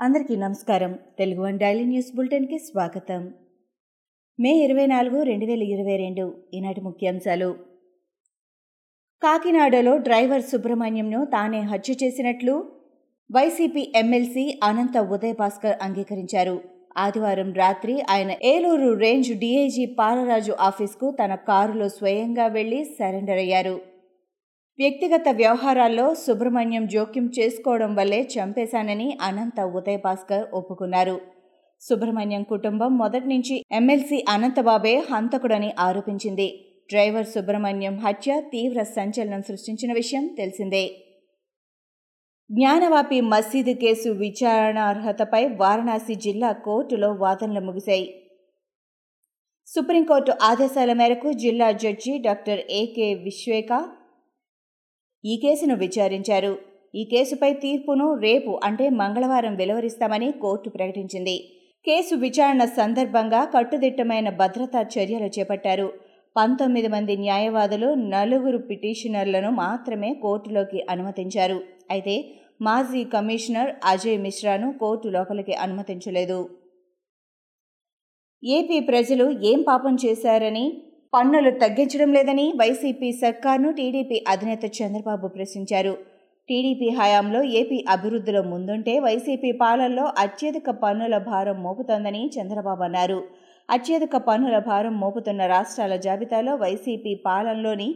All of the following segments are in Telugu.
అందరికీ నమస్కారం. తెలుగు వన్ డైలీ న్యూస్ బులెటిన్కి స్వాగతం. మే ఇరవై నాలుగు రెండు వేల ఇరవై రెండు ఈనాటి ముఖ్యాంశాలు. కాకినాడలో డ్రైవర్ సుబ్రహ్మణ్యంను తానే హత్య చేసినట్లు వైసీపీ ఎమ్మెల్సీ అనంత ఉదయ్ భాస్కర్ అంగీకరించారు. ఆదివారం రాత్రి ఆయన ఏలూరు రేంజ్ డీఐజీ పాలరాజు ఆఫీస్కు తన కారులో స్వయంగా వెళ్ళి సరెండర్ అయ్యారు. వ్యక్తిగత వ్యవహారాల్లో సుబ్రహ్మణ్యం జోక్యం చేసుకోవడం వల్లే చంపేశానని అనంత ఉదయ్ భాస్కర్ ఒప్పుకున్నారు. సుబ్రహ్మణ్యం కుటుంబం మొదటి నుంచి ఎమ్మెల్సీ అనంతబాబే హంతకుడని ఆరోపించింది. డ్రైవర్ సుబ్రహ్మణ్యం హత్య తీవ్ర సంచలనం సృష్టించిన విషయం తెలిసిందే. జ్ఞానవాపి మసీదు కేసు విచారణార్హతపై వారణాసి జిల్లా కోర్టులో వాదనలు ముగిశాయి. సుప్రీంకోర్టు ఆదేశాల మేరకు జిల్లా జడ్జి డాక్టర్ ఏకే విశ్వేక ఈ కేసును విచారించారు. ఈ కేసుపై తీర్పును రేపు అంటే మంగళవారం వెలువరిస్తామని కోర్టు ప్రకటించింది. కేసు విచారణ సందర్భంగా కట్టుదిట్టమైన భద్రతా చర్యలు చేపట్టారు. పంతొమ్మిది మంది న్యాయవాదులు నలుగురు పిటిషనర్లను మాత్రమే కోర్టులోకి అనుమతించారు. అయితే మాజీ కమిషనర్ అజయ్ మిశ్రాను కోర్టు లోపలికి అనుమతించలేదు. ఏపీ ప్రజలు ఏం పాపం చేశారని పన్నులు తగ్గించడం లేదని వైసీపీ సర్కార్ను టీడీపీ అధినేత చంద్రబాబు ప్రశ్నించారు. టీడీపీ హయాంలో ఏపీ అభివృద్ధిలో ముందుంటే వైసీపీ పాలనలో అత్యధిక పన్నుల భారం మోపుతోందని చంద్రబాబు అన్నారు. అత్యధిక పన్నుల భారం మోపుతున్న రాష్ట్రాల జాబితాలో వైసీపీ పాలనలోని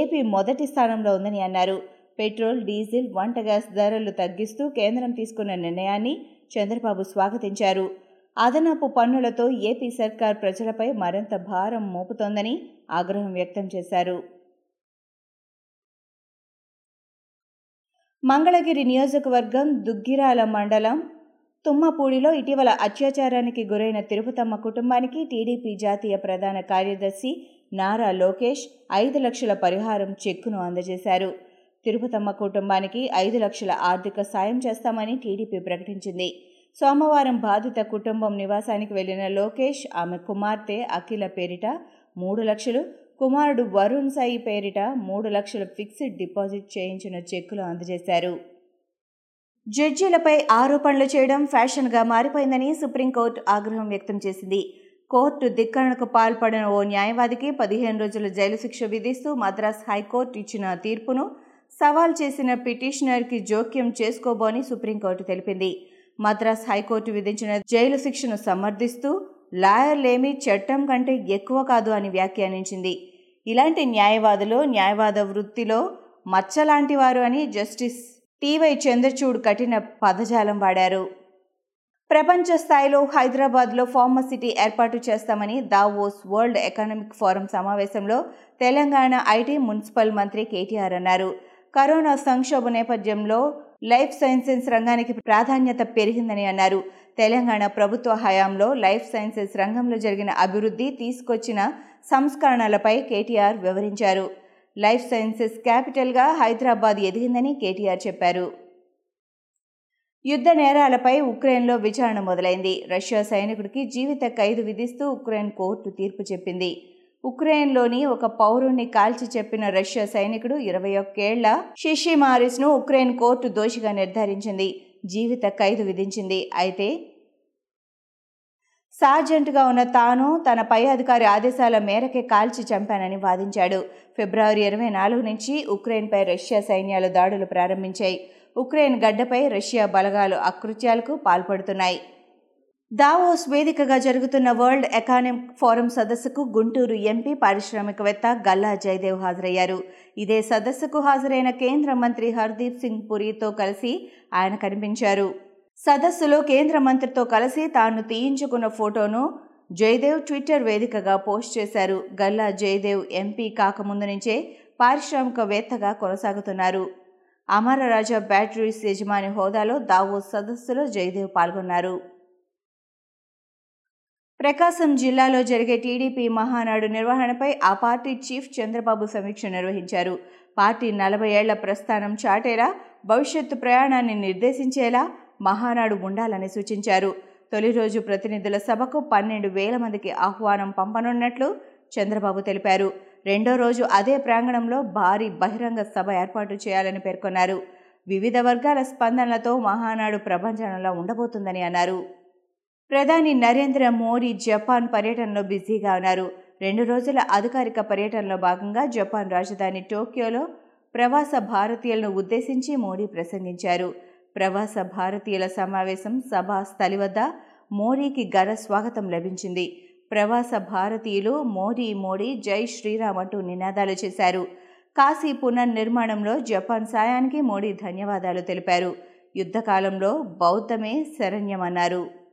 ఏపీ మొదటి స్థానంలో ఉందని అన్నారు. పెట్రోల్ డీజిల్ వంట గ్యాస్ ధరలు తగ్గిస్తూ కేంద్రం తీసుకున్న నిర్ణయాన్ని చంద్రబాబు స్వాగతించారు. అదనపు పన్నులతో ఏపీ సర్కార్ ప్రజలపై మరింత భారం మోపుతోందని ఆగ్రహం వ్యక్తం చేశారు. మంగళగిరి నియోజకవర్గం దుగ్గిరాల మండలం తుమ్మపూడిలో ఇటీవల అత్యాచారానికి గురైన తిరుపతమ్మ కుటుంబానికి టీడీపీ జాతీయ ప్రధాన కార్యదర్శి నారా లోకేష్ ఐదు లక్షల పరిహారం చెక్కును అందజేశారు. తిరుపతమ్మ కుటుంబానికి ఐదు లక్షల ఆర్థిక సాయం చేస్తామని టీడీపీ ప్రకటించింది. సోమవారం బాధిత కుటుంబం నివాసానికి వెళ్ళిన లోకేష్ ఆమె కుమార్తె అఖిల పేరిట మూడు లక్షలు కుమారుడు వరుణ్ సాయి పేరిట మూడు లక్షల ఫిక్స్డ్ డిపాజిట్ చేయించిన చెక్కులు అందజేశారు. జడ్జీలపై ఆరోపణలు చేయడం ఫ్యాషన్గా మారిపోయిందని సుప్రీంకోర్టు ఆగ్రహం వ్యక్తం చేసింది. కోర్టు ధిక్కరణకు పాల్పడిన ఓ న్యాయవాదికి పదిహేను రోజుల జైలు శిక్ష విధిస్తూ మద్రాస్ హైకోర్టు ఇచ్చిన తీర్పును సవాల్ చేసిన పిటిషనర్కి జోక్యం చేసుకోబోని సుప్రీంకోర్టు తెలిపింది. మద్రాస్ హైకోర్టు విధించిన జైలు శిక్షను సమర్థిస్తూ లాయర్లేమీ చట్టం కంటే ఎక్కువ కాదు అని వ్యాఖ్యానించింది. ఇలాంటి న్యాయవాదులు న్యాయవాద వృత్తిలో మచ్చలాంటి వారు అని జస్టిస్ టీవై చంద్రచూడ్ కఠిన పదజాలం వాడారు. ప్రపంచ స్థాయిలో హైదరాబాద్లో ఫార్మసిటీ ఏర్పాటు చేస్తామని దావోస్ వరల్డ్ ఎకనామిక్ ఫోరం సమావేశంలో తెలంగాణ ఐటీ మున్సిపల్ మంత్రి కేటీఆర్ అన్నారు. కరోనా సంక్షోభ నేపథ్యంలో లైఫ్ సైన్సెస్ రంగానికి ప్రాధాన్యత పెరిగిందని అన్నారు. తెలంగాణ ప్రభుత్వ హయాంలో లైఫ్ సైన్సెస్ రంగంలో జరిగిన అభివృద్ధి తీసుకొచ్చిన సంస్కరణలపై కేటీఆర్ వివరించారు. లైఫ్ సైన్సెస్ క్యాపిటల్గా హైదరాబాద్ ఎదిగిందని కేటీఆర్ చెప్పారు. యుద్ధ నేరాలపై ఉక్రెయిన్లో విచారణ మొదలైంది. రష్యా సైనికుడికి జీవిత ఖైదు విధిస్తూ ఉక్రెయిన్ కోర్టు తీర్పు చెప్పింది. ఉక్రెయిన్లోని ఒక పౌరుణ్ణి కాల్చి చెప్పిన రష్యా సైనికుడు ఇరవై ఒక్కేళ్ళ షిషి మారిస్ను ఉక్రెయిన్ కోర్టు దోషిగా నిర్ధారించింది. జీవిత ఖైదు విధించింది. అయితే సార్జెంట్గా ఉన్న తాను తన పై అధికారి ఆదేశాల మేరకే కాల్చి చంపానని వాదించాడు. ఫిబ్రవరి ఇరవై నాలుగు నుంచి ఉక్రెయిన్పై రష్యా సైన్యాలు దాడులు ప్రారంభించాయి. ఉక్రెయిన్ గడ్డపై రష్యా బలగాలు అకృత్యాలకు పాల్పడుతున్నాయి. దావోస్ వేదికగా జరుగుతున్న వరల్డ్ ఎకానమిక్ ఫోరం సదస్సుకు గుంటూరు ఎంపీ పారిశ్రామికవేత్త గల్లా జయదేవ్ హాజరయ్యారు. ఇదే సదస్సుకు హాజరైన కేంద్ర మంత్రి హర్దీప్ సింగ్ పురితో కలిసి ఆయన కనిపించారు. సదస్సులో కేంద్ర మంత్రితో కలిసి తాను తీయించుకున్న ఫోటోను జయదేవ్ ట్విట్టర్ వేదికగా పోస్ట్ చేశారు. గల్లా జయదేవ్ ఎంపీ కాకముందు నుంచే పారిశ్రామికవేత్తగా కొనసాగుతున్నారు. అమరరాజా బ్యాటరీస్ యజమాని హోదాలో దావోస్ సదస్సులో జయదేవ్ పాల్గొన్నారు. ప్రకాశం జిల్లాలో జరిగే టీడీపీ మహానాడు నిర్వహణపై ఆ పార్టీ చీఫ్ చంద్రబాబు సమీక్ష నిర్వహించారు. పార్టీ నలభై ఏళ్ళ ప్రస్థానం చాటేలా భవిష్యత్తు ప్రయాణాన్ని నిర్దేశించేలా మహానాడు ఉండాలని సూచించారు. తొలి రోజు ప్రతినిధుల సభకు పన్నెండు వేల మందికి ఆహ్వానం పంపనున్నట్లు చంద్రబాబు తెలిపారు. రెండో రోజు అదే ప్రాంగణంలో భారీ బహిరంగ సభ ఏర్పాటు చేయాలని పేర్కొన్నారు. వివిధ వర్గాల స్పందనలతో మహానాడు ప్రపంచంలో ఉండబోతుందని అన్నారు. ప్రధాని నరేంద్ర మోడీ జపాన్ పర్యటనలో బిజీగా ఉన్నారు. రెండు రోజుల అధికారిక పర్యటనలో భాగంగా జపాన్ రాజధాని టోక్యోలో ప్రవాస భారతీయులను ఉద్దేశించి మోడీ ప్రసంగించారు. ప్రవాస భారతీయుల సమావేశం సభా స్థలి వద్ద మోడీకి ఘన స్వాగతం లభించింది. ప్రవాస భారతీయులు మోడీ మోడీ జై శ్రీరామ్ అంటూ నినాదాలు చేశారు. కాశీ పునర్నిర్మాణంలో జపాన్ సాయానికి మోడీ ధన్యవాదాలు తెలిపారు. యుద్ధకాలంలో బౌద్ధమే శరణ్యమన్నారు.